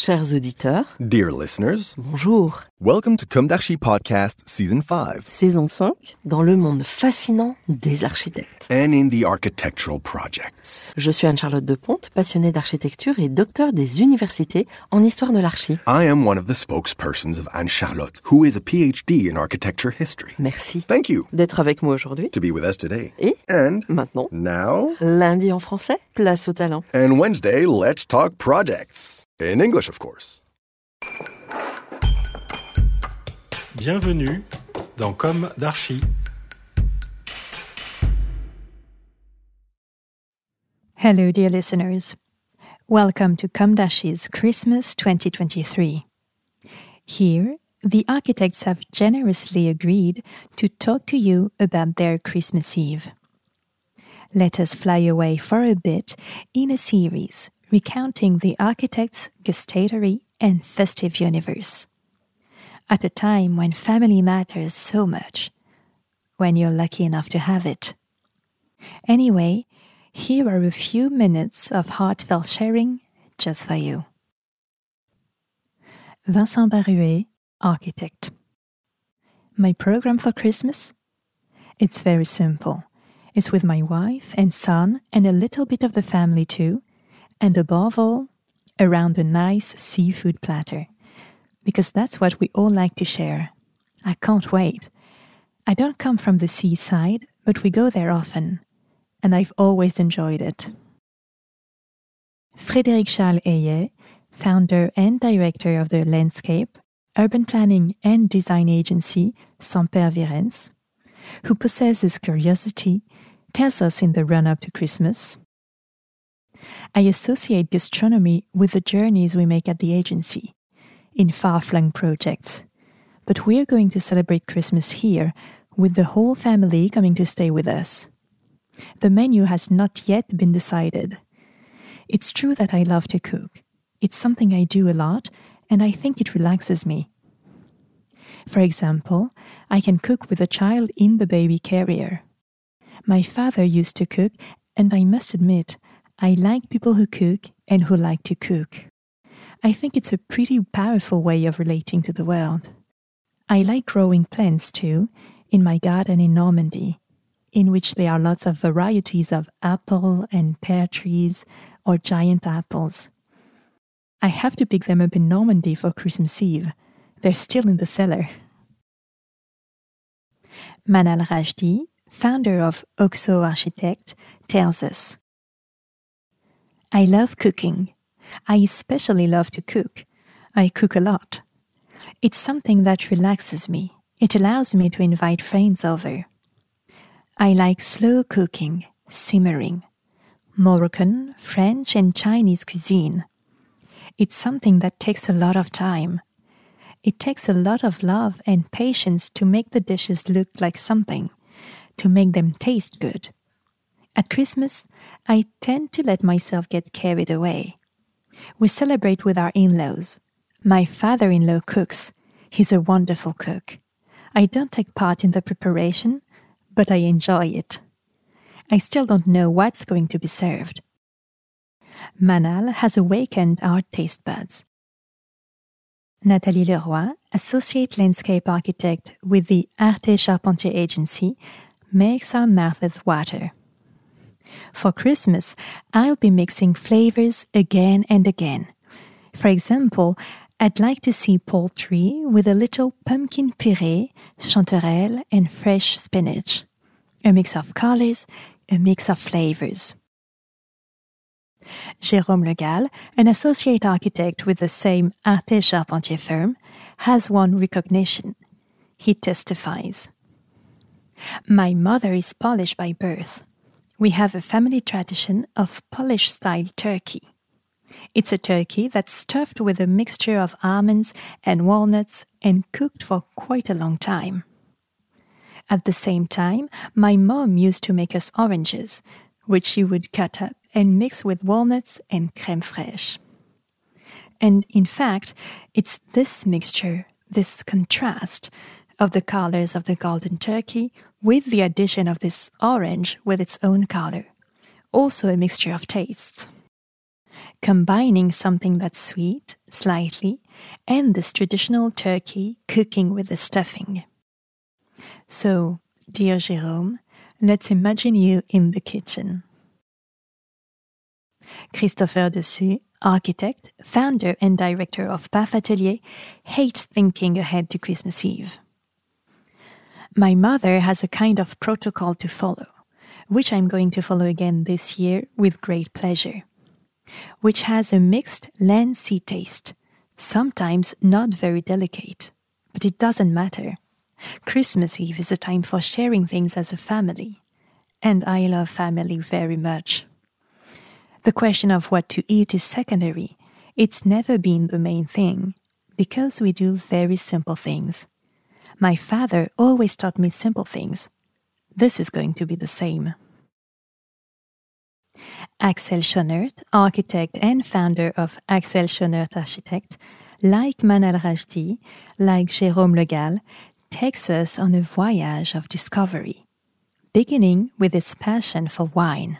Chers auditeurs, Dear listeners, bonjour. welcome to Comme d'Archi Podcast Season 5 Saison 5, dans le monde fascinant des architectes. and in the architectural projects. Je suis Anne-Charlotte Deponte, passionnée d'architecture et docteur des universités en histoire de l'archi. I am one of the spokespersons of Anne Charlotte, who is a PhD in architecture history. Merci Thank you d'être avec moi aujourd'hui. to be with us today. Et And maintenant, now, lundi en français, place au talent. and Wednesday, let's talk projects. In English, of course. Bienvenue dans Comme d'Archi. Hello, dear listeners. Welcome to Comme d'Archi's Christmas 2023. Here, the architects have generously agreed to talk to you about their Christmas Eve. Let us fly away for a bit in a series recounting the architect's gustatory and festive universe. At a time when family matters so much, when you're lucky enough to have it. Anyway, here are a few minutes of heartfelt sharing just for you. Vincent Baruet, architect. My program for Christmas? It's very simple. It's with my wife and son and a little bit of the family too, and above all, around a nice seafood platter. Because that's what we all like to share. I can't wait. I don't come from the seaside, but we go there often and I've always enjoyed it. Frédéric Charles Hayet, founder and director of the landscape, urban planning and design agency Semper Virens, who possesses curiosity, tells us in the run up to Christmas I associate gastronomy with the journeys we make at the agency, in far flung projects. But we're going to celebrate Christmas here with the whole family coming to stay with us. The menu has not yet been decided. It's true that I love to cook. It's something I do a lot, and I think it relaxes me. For example, I can cook with a child in the baby carrier. My father used to cook, and I must admit, I like people who cook and who like to cook. I think it's a pretty powerful way of relating to the world. I like growing plants too, in my garden in Normandy in which there are lots of varieties of apple and pear trees or giant apples. I have to pick them up in Normandy for Christmas Eve. They're still in the cellar. Manal Rachdi, founder of Oxo Architect, tells us I love cooking. I especially love to cook. I cook a lot. It's something that relaxes me. It allows me to invite friends over. I like slow cooking, simmering, Moroccan, French, and Chinese cuisine. It's something that takes a lot of time. It takes a lot of love and patience to make the dishes look like something, to make them taste good. At Christmas, I tend to let myself get carried away. We celebrate with our in laws. My father in law cooks. He's a wonderful cook. I don't take part in the preparation, but I enjoy it. I still don't know what's going to be served. Manal has awakened our taste buds. Nathalie Leroy, Associate Landscape Architect with the Arte Charpentier Agency, makes our mouths water. For Christmas, I'll be mixing flavors again and again For example, I'd like to see poultry with a little pumpkin puree, chanterelle, and fresh spinach. A mix of colors, a mix of flavors. Jérôme Le Gall, an associate architect with the same Arte Charpentier firm, has won recognition. He testifies. My mother is Polish by birth. We have a family tradition of Polish style turkey. It's a turkey that's stuffed with a mixture of almonds and walnuts and cooked for quite a long time. At the same time, my mom used to make us oranges, which she would cut up and mix with walnuts and crème fraîche. And in fact, it's this mixture, this contrast of the colors of the golden turkey with the addition of this orange with its own color, also a mixture of tastes. Combining something that's sweet, slightly, and this traditional turkey cooking with the stuffing. So, dear Jérôme, let's imagine you in the kitchen. Christopher Dessus, architect, founder, and director of PAF Atelier, hates thinking ahead to Christmas Eve. My mother has a kind of protocol to follow, which I'm going to follow again this year with great pleasure, which has a mixed sea taste, sometimes not very delicate, but it doesn't matter. Christmas Eve is a time for sharing things as a family, and I love family very much. The question of what to eat is secondary. It's never been the main thing, because we do very simple things. My father always taught me simple things. This is going to be the same. Axel Schoenert, architect and founder of Axel Schoenert Architect, like Manal Rachdi, like Jérôme Le Gall, takes us on a voyage of discovery, beginning with his passion for wine.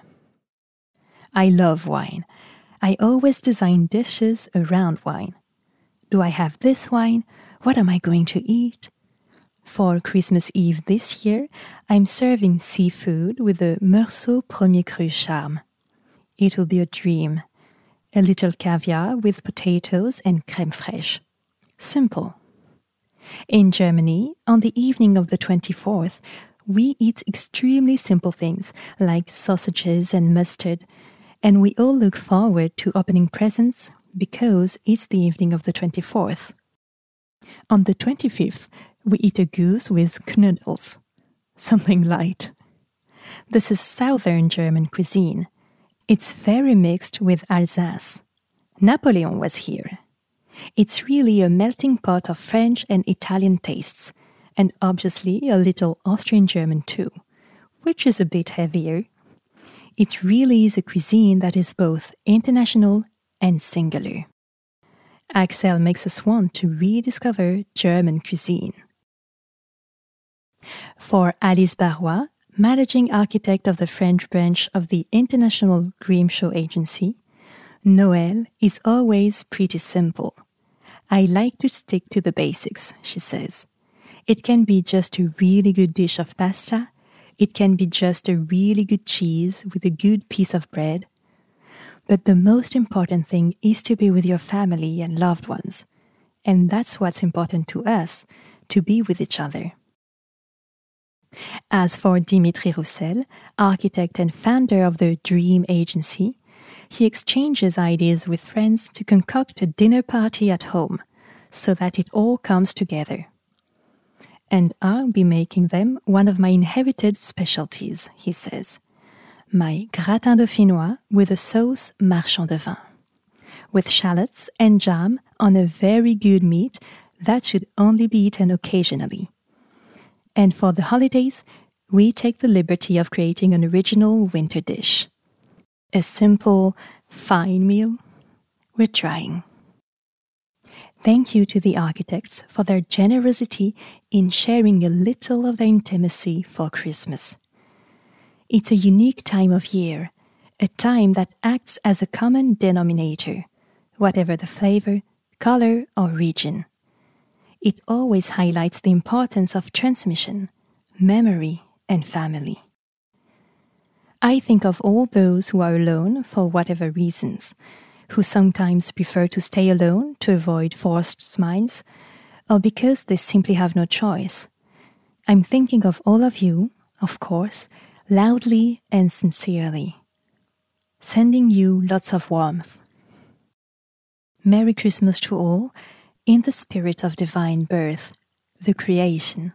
I love wine. I always design dishes around wine. Do I have this wine? What am I going to eat? For Christmas Eve this year, I'm serving seafood with the Meursault Premier Cru Charme. It will be a dream. A little caviar with potatoes and crème fraîche. Simple. In Germany, on the evening of the 24th, we eat extremely simple things like sausages and mustard, and we all look forward to opening presents because it's the evening of the 24th. On the 25th, we eat a goose with knuddels, something light. This is southern German cuisine. It's very mixed with Alsace. Napoleon was here. It's really a melting pot of French and Italian tastes, and obviously a little Austrian German too, which is a bit heavier it really is a cuisine that is both international and singular. Axel makes us want to rediscover German cuisine. For Alice Barrois, managing architect of the French branch of the International Grimshaw Agency, Noël is always pretty simple. I like to stick to the basics, she says. It can be just a really good dish of pasta it can be just a really good cheese with a good piece of bread. But the most important thing is to be with your family and loved ones. And that's what's important to us to be with each other. As for Dimitri Roussel, architect and founder of the Dream Agency, he exchanges ideas with friends to concoct a dinner party at home so that it all comes together and I'll be making them one of my inherited specialties, he says. My gratin dauphinois with a sauce marchand de vin. With shallots and jam on a very good meat that should only be eaten occasionally. And for the holidays, we take the liberty of creating an original winter dish. A simple, fine meal. We're trying. Thank you to the architects for their generosity in sharing a little of their intimacy for Christmas. It's a unique time of year, a time that acts as a common denominator, whatever the flavor, color, or region. It always highlights the importance of transmission, memory, and family. I think of all those who are alone for whatever reasons who sometimes prefer to stay alone to avoid forced smiles, or because they simply have no choice. I'm thinking of all of you, of course, loudly and sincerely. Sending you lots of warmth. Merry Christmas to all, in the spirit of divine birth, the creation.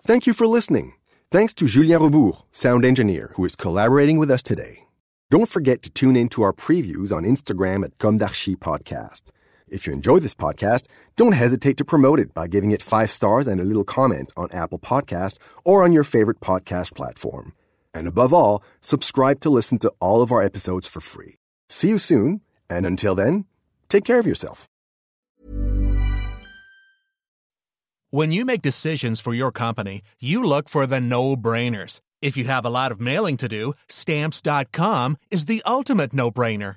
Thank you for listening. Thanks to Julien Rebours, sound engineer, who is collaborating with us today. Don't forget to tune in to our previews on Instagram at Comme d'Archi Podcast. If you enjoy this podcast, don't hesitate to promote it by giving it five stars and a little comment on Apple Podcast or on your favorite podcast platform. And above all, subscribe to listen to all of our episodes for free. See you soon, and until then, take care of yourself. When you make decisions for your company, you look for the no-brainers. If you have a lot of mailing to do, stamps.com is the ultimate no-brainer.